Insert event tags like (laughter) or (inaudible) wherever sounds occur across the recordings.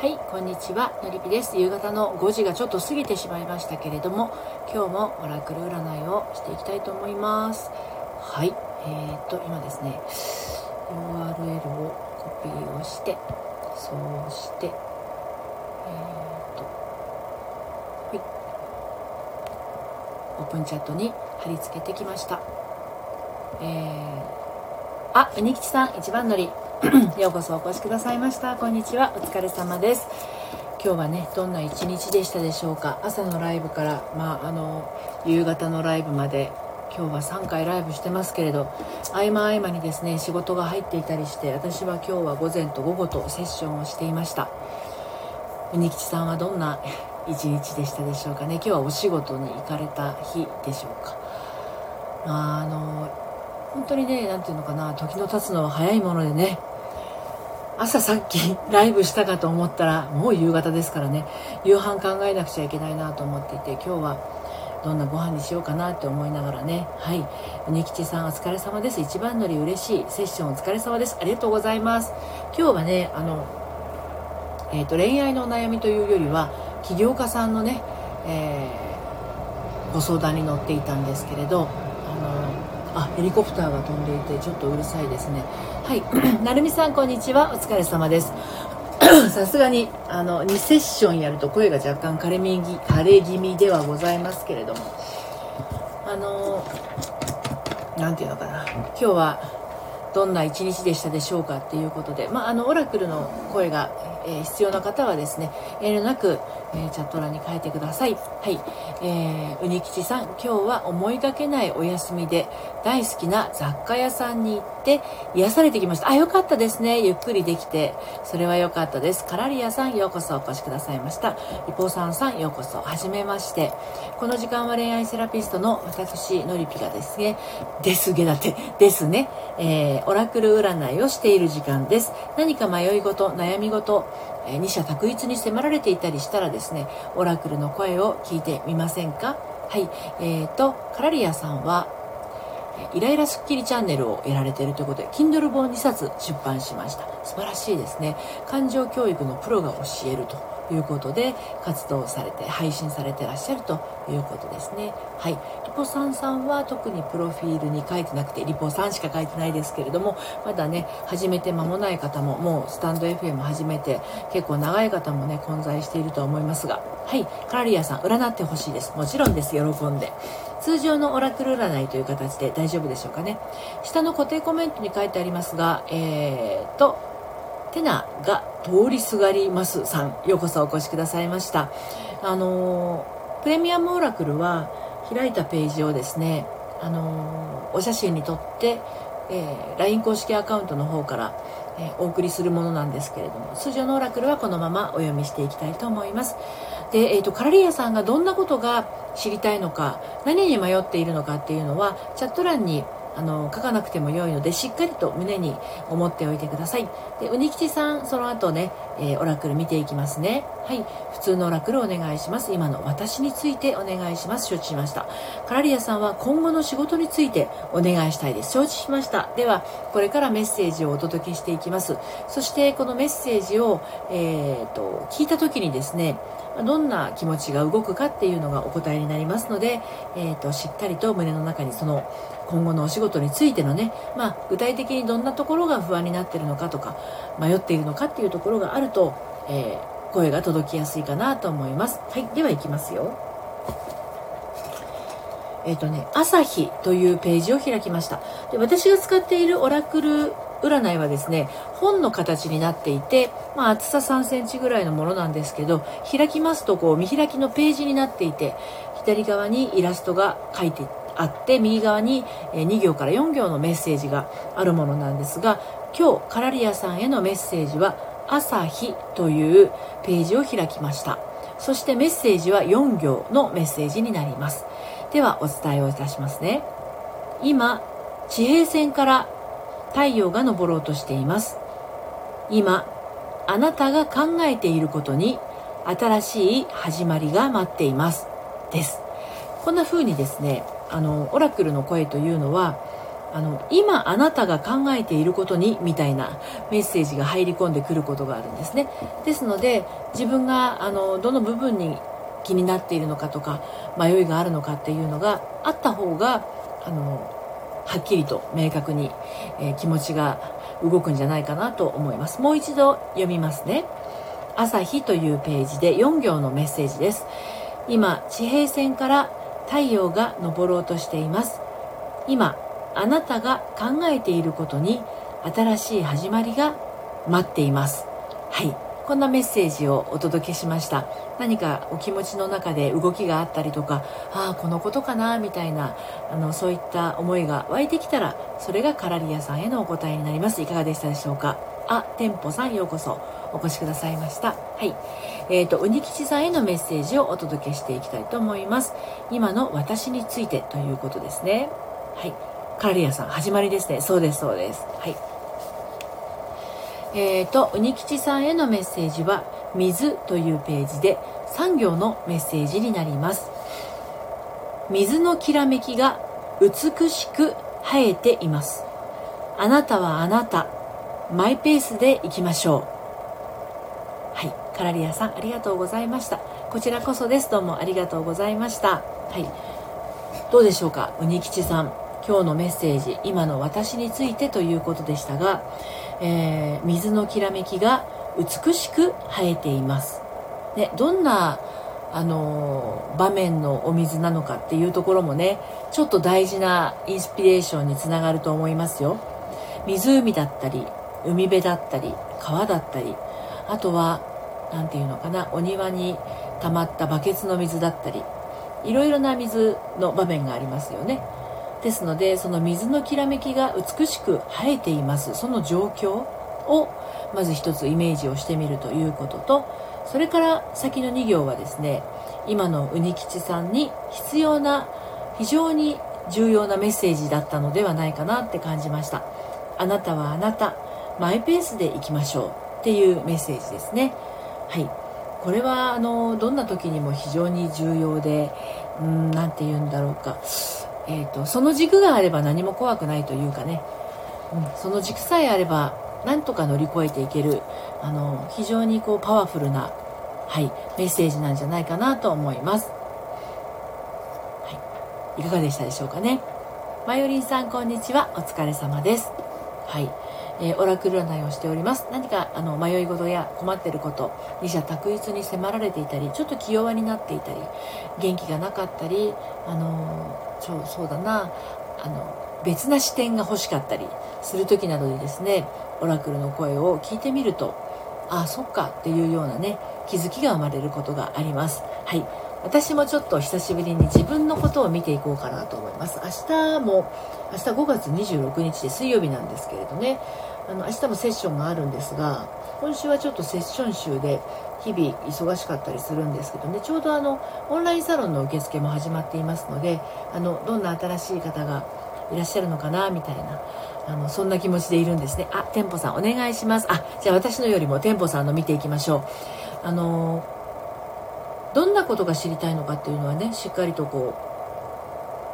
はいこんにちは。のりぴです。夕方の5時がちょっと過ぎてしまいましたけれども今日もオラクル占いをしていきたいと思います。はいえーと今ですね URL をコピーをしてそうしてえーとはい。オープンチャットに貼り付けてきました。えー、あ、うにきちさん一番乗り。(clears throat) ようこそお越しくださいました。こんにちは。お疲れ様です。今日はねどんな一日でしたでしょうか。朝のライブからまああの夕方のライブまで今日は3回ライブしてますけれど合間合間にですね仕事が入っていたりして私は今日は午前と午後とセッションをしていました。うにきちさんはどんな一日でしたでしょうかね。今日はお仕事に行かれた日でしょうか。あの本当にね何て言うのかな。時の経つのは早いものでね朝さっきライブしたかと思ったらもう夕方ですからね。夕飯考えなくちゃいけないなと思っていて今日はどんなご飯にしようかなって思いながらね。はい。うにきちさんお疲れ様です。一番乗り嬉しい。セッションお疲れ様です。ありがとうございます。今日はねあのえーと、恋愛のお悩みというよりは起業家さんのね、えー、ご相談に乗っていたんですけれどああヘリコプターが飛んでいてちょっとうるさいですね。はい。(clears throat) なるみさんこんにちは。お疲れ様です。(clears throat) さすがにあの2セッションやると声が若干枯れみ枯れ気味ではございますけれども。あの何て言うのかな。今日はどんな一日でしたでしょうかっていうことで、まあ、あのオラクルの声が、えー、必要な方はですね遠慮なく、えー、チャット欄に書いてください。はい、えー、うにきちさん今日は思いがけないお休みで大好きな雑貨屋さんに行って癒されてきました。あよかったですね。ゆっくりできて。それは良かったです。カラリアさんようこそお越しくださいました。リポーさんさんようこそはじめまして。この時間は恋愛セラピストの私のりぴがですね。ですげだって。ですね、えーオラクル占いをしている時間です。何か迷い事悩み事え二者択一に迫られていたりしたらですねオラクルの声を聞いてみませんか？はい。えーとカラリアさんはイライラスッキリチャンネルをやられているということで Kindle 本2冊出版しました。素晴らしいですね。感情教育のプロが教えると。いうことで活動されて配信されてらっしゃるということですね。はい。リポさんさんは特にプロフィールに書いてなくてリポさんしか書いてないですけれどもまだね始めて間もない方ももうスタンド FM 始めて結構長い方もね混在していると思いますが。はい。カラリアさん占ってほしいです。もちろんです。喜んで。通常のオラクル占いという形で大丈夫でしょうかね。下の固定コメントに書いてありますがえー、っとテナが通りすがりますさん。ようこそお越しくださいました。あのプレミアムオラクルは開いたページをですねあのお写真に撮って、えー、LINE 公式アカウントの方から、えー、お送りするものなんですけれども通常のオラクルはこのままお読みしていきたいと思います。で、えー、とカラリアさんがどんなことが知りたいのか何に迷っているのかっていうのはチャット欄にあの書かなくても良いのでしっかりと胸に思っておいてください。でうにきちさんその後ね、えー、オラクル見ていきますね。はい。普通のオラクルお願いします。今の私についてお願いします。承知しました。カラリアさんは今後の仕事についてお願いしたいです。承知しました。ではこれからメッセージをお届けしていきます。そしてこのメッセージを、えーと、聞いた時にですねどんな気持ちが動くかっていうのがお答えになりますので、えーとしっかりと胸の中にその今後のお仕事についてのね、まあ、具体的にどんなところが不安になってるのかとか迷っているのかっていうところがあると、えー、声が届きやすいかなと思います。はいではいきますよ。えっ、ー、とね朝日というページを開きました。で私が使っているオラクル占いはですね本の形になっていて、まあ、厚さ3センチぐらいのものなんですけど開きますとこう見開きのページになっていて左側にイラストが書いてあって右側に2行から4行のメッセージがあるものなんですが今日カラリアさんへのメッセージは朝日というページを開きました。そしてメッセージは4行のメッセージになります。ではお伝えをいたしますね。今地平線から太陽が昇ろうとしています。今あなたが考えていることに新しい始まりが待っています。です。こんな風にですねあのオラクルの声というのはあの今あなたが考えていることにみたいなメッセージが入り込んでくることがあるんですね。ですので自分があのどの部分に気になっているのかとか迷いがあるのかっていうのがあった方があのはっきりと明確に、えー、気持ちが動くんじゃないかなと思います。もう一度読みますね。朝日というページで4行のメッセージです。今地平線から太陽が昇ろうとしています。今あなたが考えていることに新しい始まりが待っています。はい。こんなメッセージをお届けしました。何かお気持ちの中で動きがあったりとかああこのことかなみたいなあのそういった思いが湧いてきたらそれがカラリアさんへのお答えになります。いかがでしたでしょうか？あ店舗さんようこそ。お越しくださいました。はい。えーと、うにきちさんへのメッセージをお届けしていきたいと思います。今の私についてということですね。はい。カラリアさん始まりですね。そうですそうです。はい。えーと、うにきちさんへのメッセージは「水」というページで3行のメッセージになります。水のきらめきが美しく生えています。あなたはあなたマイペースでいきましょう。カラリアさんありがとうございました。こちらこそです。どうもありがとうございました。はい。どうでしょうかうにきちさん。今日のメッセージ今の私についてということでしたがえー、水のきらめきが美しく生えています。でどんなあの場面のお水なのかっていうところもねちょっと大事なインスピレーションにつながると思いますよ。湖だったり海辺だったり川だったりあとは何て言うのかなお庭に溜まったバケツの水だったりいろいろな水の場面がありますよね。ですのでその水のきらめきが美しく生えています。その状況をまず一つイメージをしてみるということとそれから先の2行はですね今のうにきちさんに必要な非常に重要なメッセージだったのではないかなって感じました。あなたはあなたマイペースでいきましょうっていうメッセージですね。はい。これはあのどんな時にも非常に重要で何て言うんだろうか。えーと、その軸があれば何も怖くないというかね、うん、その軸さえあればなんとか乗り越えていける。あの非常にこうパワフルな、はい、メッセージなんじゃないかなと思います、はい、いかがでしたでしょうかね。マヨリンさんこんにちは。お疲れ様です。はい。えー、オラクル占いをしております。何かあの迷い事や困ってること二者択一に迫られていたりちょっと気弱になっていたり元気がなかったりあのそうそうだな。あの別な視点が欲しかったりする時などにですねオラクルの声を聞いてみるとああそっかっていうようなね気づきが生まれることがあります。はい。私もちょっと久しぶりに自分のことを見ていこうかなと思います。明日も明日5月26日で水曜日なんですけれどね。あの明日もセッションがあるんですが今週はちょっとセッション週で日々忙しかったりするんですけどね。ちょうどあのオンラインサロンの受付も始まっていますのであのどんな新しい方がいらっしゃるのかなみたいなあのそんな気持ちでいるんですね。あ店舗さんお願いします。あじゃあ私のよりも店舗さんの見ていきましょう。あのどんなことが知りたいのかっていうのはねしっかりとこ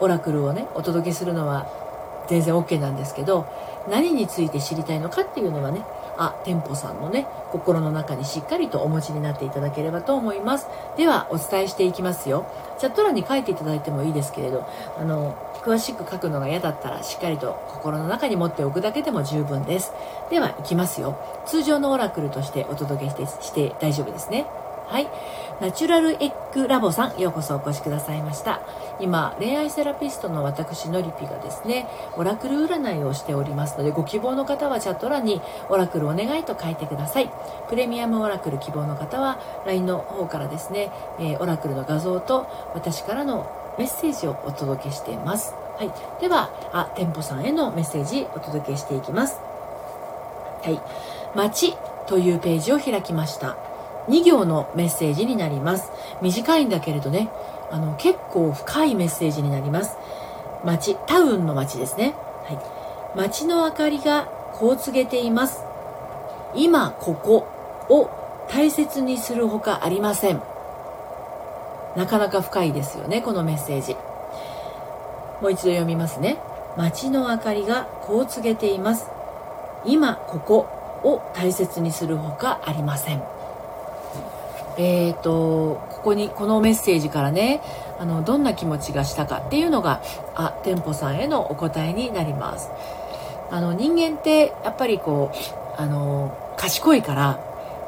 うオラクルをねお届けするのは全然 OK なんですけど何について知りたいのかっていうのはねあ店舗さんのね心の中にしっかりとお持ちになっていただければと思います。ではお伝えしていきますよ。チャット欄に書いていただいてもいいですけれどあの詳しく書くのが嫌だったらしっかりと心の中に持っておくだけでも十分です。ではいきますよ。通常のオラクルとしてお届けしてして大丈夫ですね。はい。ナチュラルエッグラボさんようこそお越しくださいました。今恋愛セラピストの私のりぴがですねオラクル占いをしておりますのでご希望の方はチャット欄にオラクルお願いと書いてください。プレミアムオラクル希望の方は LINE の方からですね、えー、オラクルの画像と私からのメッセージをお届けしています。はい、ではあ店舗さんへのメッセージお届けしていきます。はい「街」というページを開きました。2行のメッセージになります。短いんだけれどね。あの結構深いメッセージになります。街タウンの街ですね、はい、街の明かりがこう告げています。今ここを大切にするほかありません。なかなか深いですよねこのメッセージ。もう一度読みますね。街の明かりがこう告げています。今ここを大切にするほかありません。えーとここにこのメッセージからねあのどんな気持ちがしたかっていうのがあ店舗さんへのお答えになります。あの人間ってやっぱりこうあの賢いから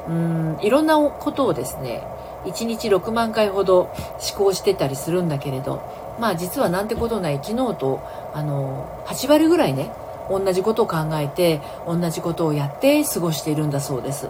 うんいろんなことをですね1日6万回ほど思考してたりするんだけれどまあ実はなんてことない昨日とあの8割ぐらいね同じことを考えて同じことをやって過ごしているんだそうです。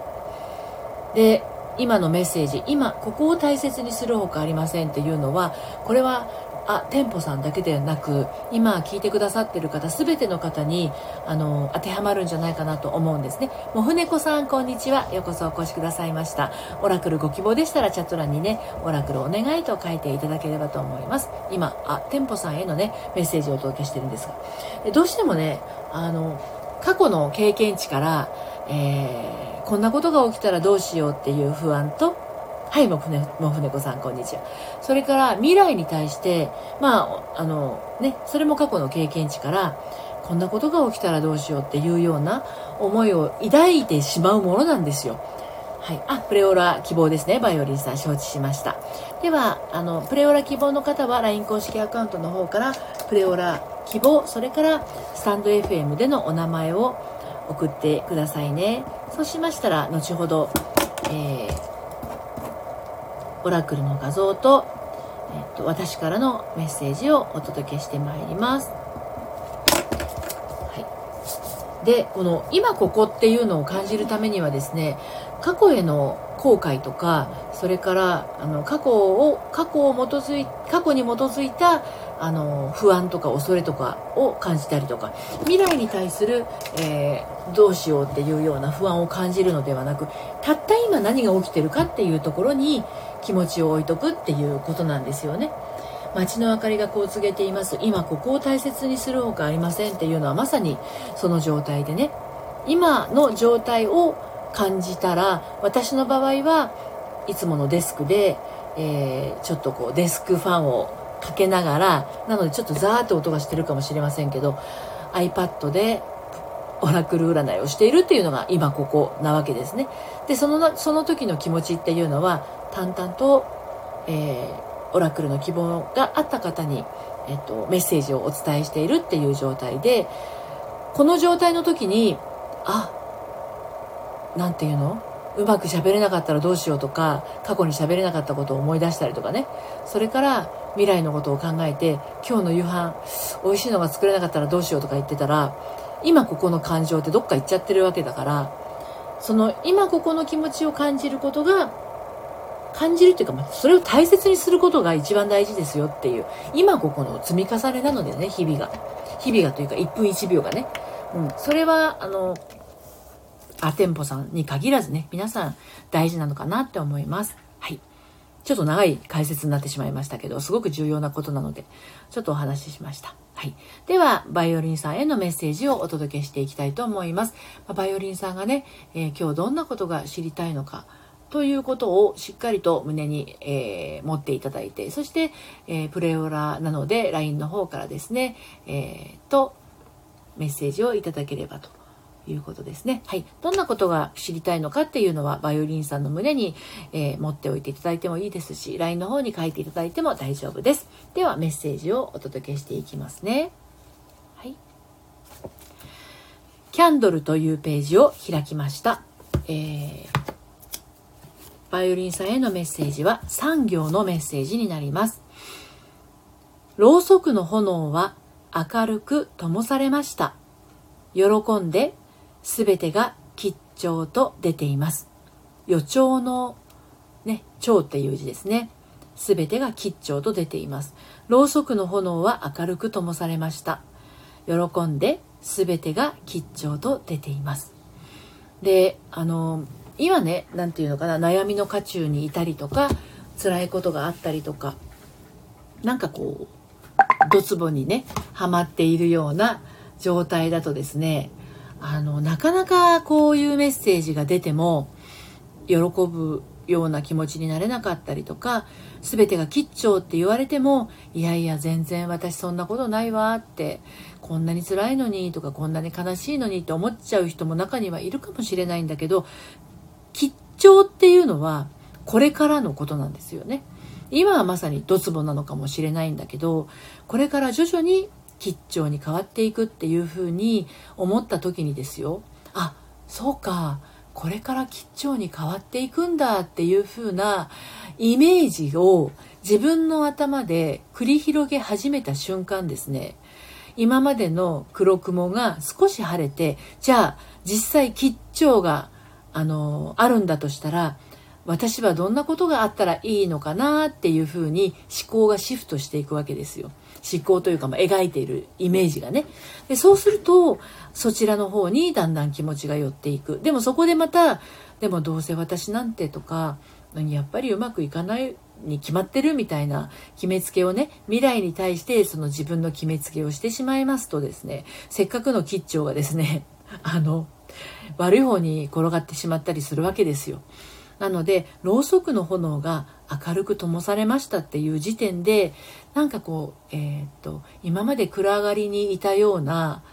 で今のメッセージ今ここを大切にするほかありませんっていうのはこれはあ店舗さんだけではなく今聞いてくださってる方全ての方にあの当てはまるんじゃないかなと思うんですね。もう船子さんこんにちは。ようこそお越しくださいました。オラクルご希望でしたらチャット欄にねオラクルお願いと書いていただければと思います。今あ店舗さんへのねメッセージをお届けしてるんですが。どうしてもねあの過去の経験値から、えー、こんなことが起きたらどうしようっていう不安とはい、もふね、もふねこさん、こんにちは。それから、未来に対して、まあ、あの、ね、それも過去の経験値から、こんなことが起きたらどうしようっていうような思いを抱いてしまうものなんですよ。はい。あ、プレオラ希望ですね。バイオリンさん、承知しました。では、あの、プレオラ希望の方は、LINE 公式アカウントの方から、プレオラ希望、それから、スタンド FM でのお名前を送ってくださいね。そうしましたら、後ほど、えーオラクルの画像と、えっと、私からのメッセージをお届けしてまいります。はい、で、この今ここっていうのを感じるためにはですね、過去への後悔とか、それからあの過去を過去を基づい過去に基づいたあの不安とか恐れとかを感じたりとか。未来に対する、えー、どうしようっていうような不安を感じるのではなくたった今何が起きてるかっていうところに気持ちを置いとくっていうことなんですよね。街の明かりがこう告げています。今ここを大切にするほかありませんっていうのはまさにその状態でね。今の状態を感じたら私の場合はいつものデスクで、えー、ちょっとこうデスクファンをかけながらなのでちょっとザーッと音がしてるかもしれませんけど iPad でオラクル占いをしているっていうのが今ここなわけですね。でそのその時の気持ちっていうのは淡々と、えー、オラクルの希望があった方に、えっと、メッセージをお伝えしているっていう状態でこの状態の時にあなんていうの？うまく喋れなかったらどうしようとか過去に喋れなかったことを思い出したりとかね。それから未来のことを考えて今日の夕飯美味しいのが作れなかったらどうしようとか言ってたら今ここの感情ってどっか行っちゃってるわけだからその今ここの気持ちを感じることが感じるっていうか、それを大切にすることが一番大事ですよっていう今ここの積み重ねなのでね日々が。日々がというか1分1秒がね、うん、それはあのあ店舗さんに限らずね皆さん大事なのかなって思いますはいちょっと長い解説になってしまいましたけどすごく重要なことなのでちょっとお話ししましたはい。では、バイオリンさんへのメッセージをお届けしていきたいと思います。バイオリンさんがね、えー、今日どんなことが知りたいのか、ということをしっかりと胸に、えー、持っていただいて、そして、えー、プレオラなので LINE の方からですね、えー、と、メッセージをいただければということですね。はい。どんなことが知りたいのかっていうのは、バイオリンさんの胸に、えー、持っておいていただいてもいいですし、LINE の方に書いていただいても大丈夫です。では、メッセージをお届けしていきますね。はい。キャンドルというページを開きました。えー、バイオリンさんへのメッセージは3行のメッセージになります。ろうそくの炎は明るく灯されました。喜んで全てが吉兆と出ています。予兆のね、兆っていう字ですね。全てが吉兆と出ています。ろうそくの炎は明るく灯されました。喜んで全てが吉兆と出ています。で、あの、今ね、何て言うのかな、悩みの渦中にいたりとか、辛いことがあったりとか、なんかこう、ドツボにね、はまっているような状態だとですね、あのなかなかこういうメッセージが出ても喜ぶような気持ちになれなかったりとか全てが吉兆って言われてもいやいや全然私そんなことないわってこんなに辛いのにとかこんなに悲しいのにって思っちゃう人も中にはいるかもしれないんだけど吉兆っていうのはこれからのことなんですよね。今はまさにドツボなのかもしれないんだけどこれから徐々に吉兆に変わっていくっていうふうに思った時にですよ。あそうか。これから吉兆に変わっていくんだっていう風なイメージを自分の頭で繰り広げ始めた瞬間ですね。今までの黒雲が少し晴れてじゃあ実際吉兆があのあるんだとしたら私はどんなことがあったらいいのかなっていうふうに思考がシフトしていくわけですよ。思考というか、まあ、描いているイメージがねでそうするとそちらの方にだんだん気持ちが寄っていくでもそこでまたでもどうせ私なんてとかやっぱりうまくいかないに決まってるみたいな決めつけをね未来に対してその自分の決めつけをしてしまいますとですねせっかくの吉兆がですねあの悪い方に転がってしまったりするわけですよ。なのでろうそくの炎が明るく灯されましたっていう時点でなんかこう、えー、っと今まで暗がりにいたような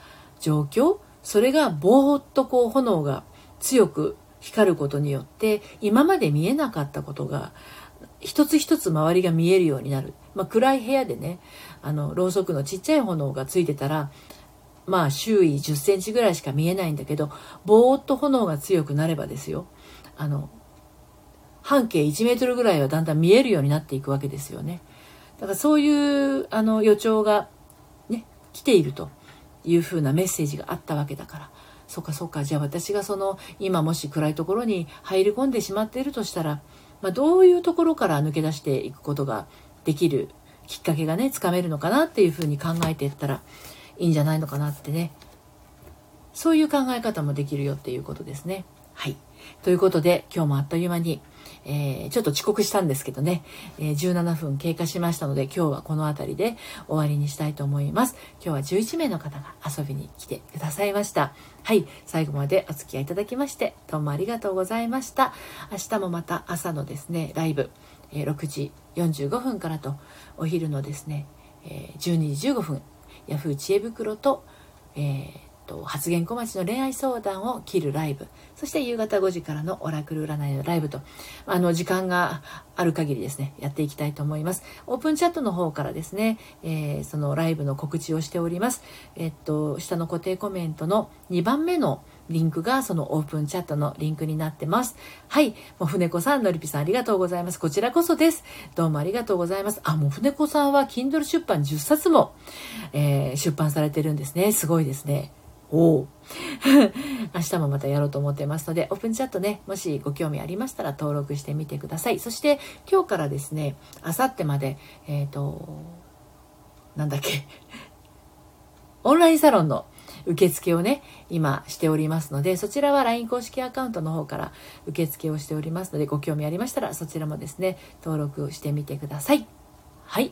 状況それがぼーっとこう炎が強く光ることによって今まで見えなかったことが一つ一つ周りが見えるようになる、まあ、暗い部屋でねあのろうそくのちっちゃい炎がついてたらまあ周囲10センチぐらいしか見えないんだけどぼーっと炎が強くなればですよ。あの半径1メートルぐらいはだんだん見えるようになっていくわけですよね。だからそういうあの予兆がね、来ているというふうなメッセージがあったわけだから、そっかそっか、じゃあ私がその今もし暗いところに入り込んでしまっているとしたら、まあ、どういうところから抜け出していくことができるきっかけがね、つかめるのかなっていうふうに考えていったらいいんじゃないのかなってね。そういう考え方もできるよっていうことですね。はい。ということで、今日もあっという間にえー、ちょっと遅刻したんですけどね、えー、17分経過しましたので今日はこの辺りで終わりにしたいと思います。今日は11名の方が遊びに来てくださいました。はい。最後までお付き合いいただきましてどうもありがとうございました。明日もまた朝のですねライブ、え、6時45分からとお昼のですね、え12時15分ヤフー知恵袋と、えーと発言小町の恋愛相談を切るライブそして夕方5時からのオラクル占いのライブとあの時間がある限りですねやっていきたいと思いますオープンチャットの方からですね、えー、そのライブの告知をしておりますえっと下の固定コメントの2番目のリンクがそのオープンチャットのリンクになってます。はい。もう船子さん、のりぴさんありがとうございます。こちらこそです。どうもありがとうございます。あ、もう船子さんは Kindle 出版10冊も、えー、出版されてるんですね。すごいですね。お (laughs) 明日もまたやろうと思ってますので、オープンチャットね、もしご興味ありましたら登録してみてください。そして今日からですね、あさってまで、えっ、ー、と、なんだっけ、(laughs) オンラインサロンの受付をね、今しておりますので、そちらは LINE 公式アカウントの方から受付をしておりますので、ご興味ありましたらそちらもですね、登録してみてください。はい。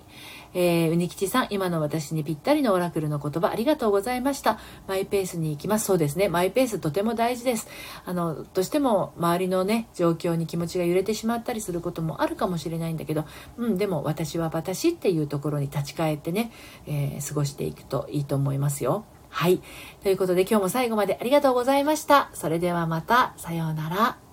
えー、うにきちさん、今の私にぴったりのオラクルの言葉ありがとうございました。マイペースに行きます。そうですね。マイペースとても大事です。あの、どうしても周りのね、状況に気持ちが揺れてしまったりすることもあるかもしれないんだけど、うん、でも私は私っていうところに立ち返ってね、えー、過ごしていくといいと思いますよ。はい。ということで今日も最後までありがとうございました。それではまた、さようなら。